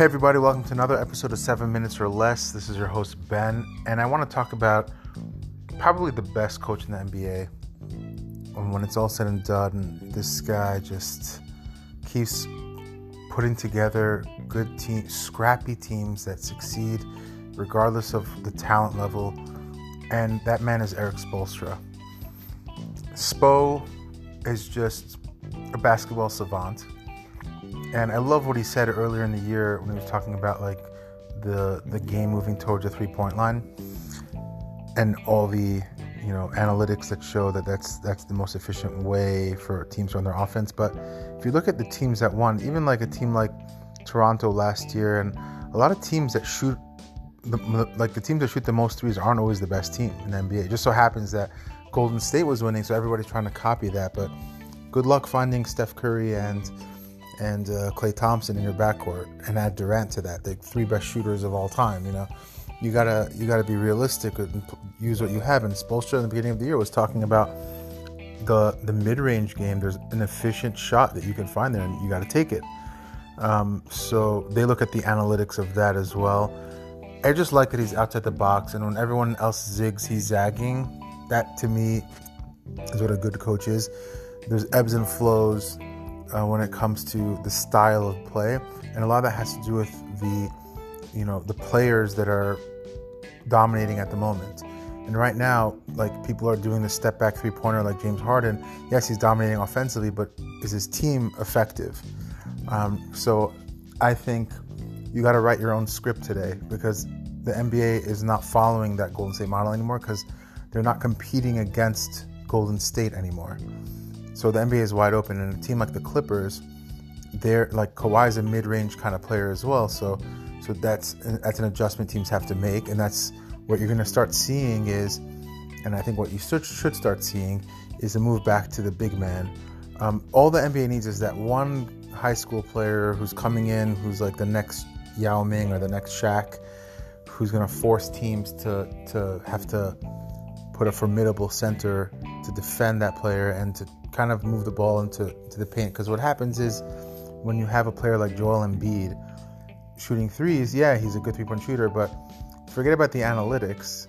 Hey, everybody, welcome to another episode of Seven Minutes or Less. This is your host, Ben, and I want to talk about probably the best coach in the NBA. And when it's all said and done, this guy just keeps putting together good teams, scrappy teams that succeed regardless of the talent level. And that man is Erik Spoelstra. Spo is just a basketball savant and I love what he said earlier in the year when he was talking about like the the game moving towards a three point line and all the you know analytics that show that that's that's the most efficient way for teams to run their offense. But if you look at the teams that won, even like a team like Toronto last year, and a lot of teams that shoot the, like the teams that shoot the most threes aren't always the best team in the NBA. It just so happens that Golden State was winning, so everybody's trying to copy that. But good luck finding Steph Curry and and uh, Klay Thompson in your backcourt, and add Durant to that, the three best shooters of all time. You know, you gotta you gotta be realistic and use what you have. And Spoelstra in the beginning of the year was talking about the the mid range game. There's an efficient shot that you can find there, and you got to take it. Um, so they look at the analytics of that as well. I just like that he's outside the box, and when everyone else zigs, he's zagging. That to me is what a good coach is. There's ebbs and flows uh, when it comes to the style of play, and a lot of that has to do with the, you know, the players that are dominating at the moment. And right now, like people are doing the step back three pointer like James Harden. Yes, he's dominating offensively, but is his team effective? Um, so I think you got to write your own script today because the NBA is not following that Golden State model anymore because they're not competing against Golden State anymore. So the NBA is wide open, and a team like the Clippers, they're like Kawhi's a mid-range kind of player as well. So, so that's that's an adjustment teams have to make, and that's what you're going to start seeing is, and I think what you should start seeing is a move back to the big man. Um, all the NBA needs is that one high school player who's coming in, who's like the next Yao Ming or the next Shaq, who's going to force teams to to have to put a formidable center to defend that player and to kind of move the ball into to the paint. Because what happens is when you have a player like Joel Embiid shooting threes, yeah, he's a good three point shooter, but forget about the analytics.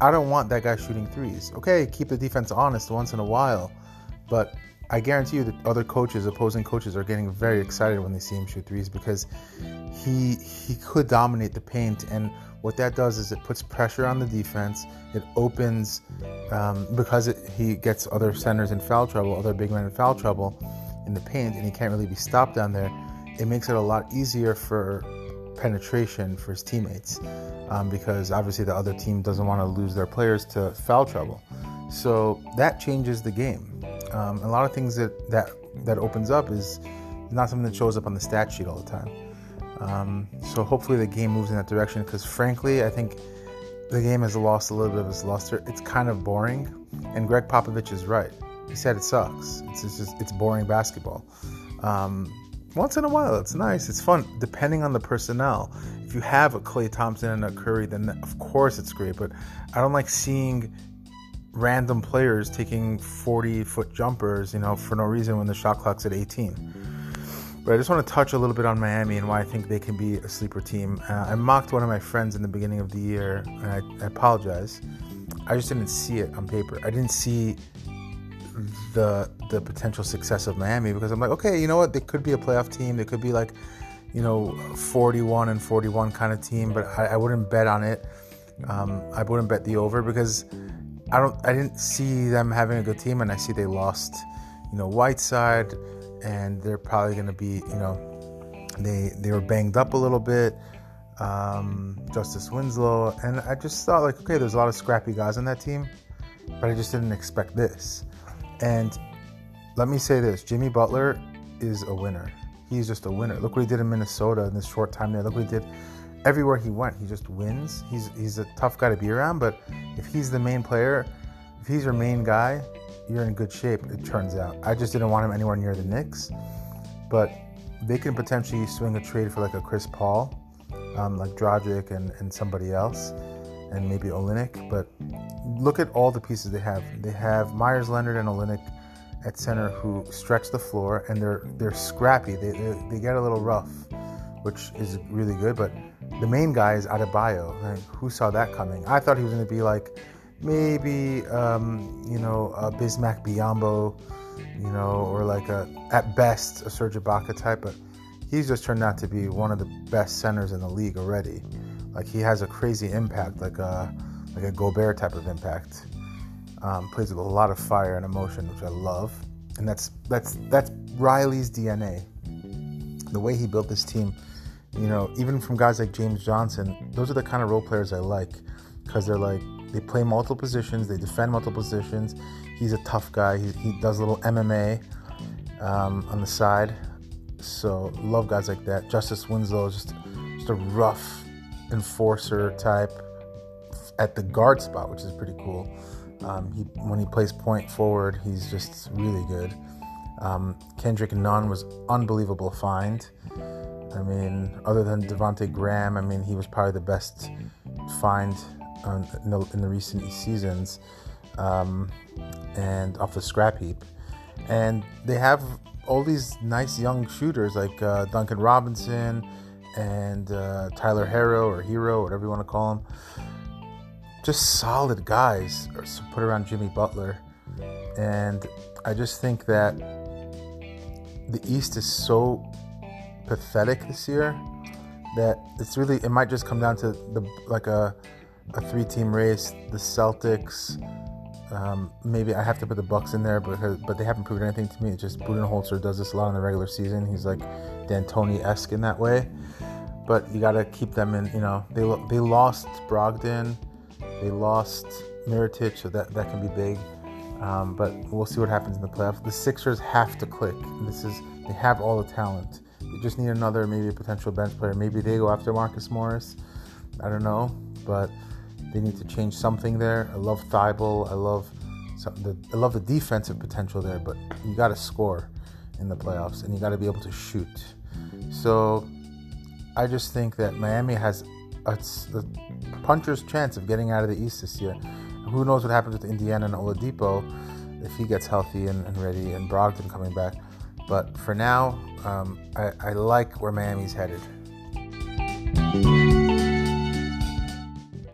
I don't want that guy shooting threes. Okay, keep the defense honest once in a while, but I guarantee you that other coaches, opposing coaches, are getting very excited when they see him shoot threes because he he could dominate the paint and what that does is it puts pressure on the defense. It opens um, because it, he gets other centers in foul trouble, other big men in foul trouble in the paint, and he can't really be stopped down there. It makes it a lot easier for penetration for his teammates um, because obviously the other team doesn't want to lose their players to foul trouble. So that changes the game. Um, a lot of things that that that opens up is not something that shows up on the stat sheet all the time. Um, so hopefully the game moves in that direction because frankly, I think the game has lost a little bit of its luster. It's kind of boring, and Gregg Popovich is right. He said it sucks. It's just it's boring basketball. Um, once in a while, it's nice. It's fun, depending on the personnel. If you have a Klay Thompson and a Curry, then of course it's great. But I don't like seeing random players taking 40 foot jumpers, you know, for no reason when the shot clock's at 18. But I just want to touch a little bit on Miami and why I think they can be a sleeper team. Uh, I mocked one of my friends in the beginning of the year, and I, I apologize. I just didn't see it on paper. I didn't see the the potential success of Miami because I'm like, okay, you know what? They could be a playoff team. They could be like, you know, 41 and 41 kind of team, but I, I wouldn't bet on it. Um, I wouldn't bet the over because I don't. I didn't see them having a good team, and I see they lost. You know, Whiteside and they're probably going to be, you know, they they were banged up a little bit. Um, Justice Winslow, and I just thought like, okay, there's a lot of scrappy guys on that team, but I just didn't expect this. And let me say this: Jimmy Butler is a winner. He's just a winner. Look what he did in Minnesota in this short time there. Look what he did everywhere he went. He just wins. He's he's a tough guy to be around, but if he's the main player, if he's your main guy, you're in good shape, it turns out. I just didn't want him anywhere near the Knicks, but they can potentially swing a trade for like a Chris Paul, um, like Dragic and, and somebody else, and maybe Olynyk. But look at all the pieces they have. They have Meyers, Leonard and Olynyk at center who stretch the floor and they're they're scrappy. They, they, they get a little rough which is really good. But the main guy is Adebayo. Like, who saw that coming? I thought he was going to be like maybe um, you know a Bismack Biyombo, you know, or like a at best a Serge Ibaka type, but he's just turned out to be one of the best centers in the league already. Like he has a crazy impact, like a like a Gobert type of impact. Um, plays with a lot of fire and emotion, which I love, and that's that's that's Riley's DNA. The way he built this team, you know, even from guys like James Johnson, those are the kind of role players I like because they're like they play multiple positions, they defend multiple positions. He's a tough guy. He, he does a little MMA um, on the side, so love guys like that. Justice Winslow is just just a rough enforcer type at the guard spot, which is pretty cool. Um, he, when he plays point forward, he's just really good. Um, Kendrick Nunn was unbelievable find. I mean, other than Devonte Graham, I mean, he was probably the best find um, in, the, in, the, recent seasons, um, and off the scrap heap. And they have all these nice young shooters like uh, Duncan Robinson and uh, Tyler Herro or Hero, whatever you want to call him. Just solid guys put around Jimmy Butler. And I just think that the East is so pathetic this year that it's really it might just come down to the like a a three team race. The Celtics, um, maybe I have to put the Bucks in there because but they haven't proved anything to me. It's just Budenholzer does this a lot in the regular season. He's like D'Antoni esque in that way but you got to keep them in. You know, they they lost Brogdon, they lost Mirotic, so that that can be big. Um, but we'll see what happens in the playoffs. The Sixers have to click. This is they have all the talent. They just need another maybe a potential bench player. Maybe they go after Marcus Morris. I don't know, but they need to change something there. I love Thybulle. I love the, I love the defensive potential there, but you got to score in the playoffs and you got to be able to shoot. So I just think that Miami has a, a, puncher's chance of getting out of the East this year. Who knows what happens with Indiana and Oladipo if he gets healthy and, and ready, and Brogdon coming back. But for now, um, I, I like where Miami's headed.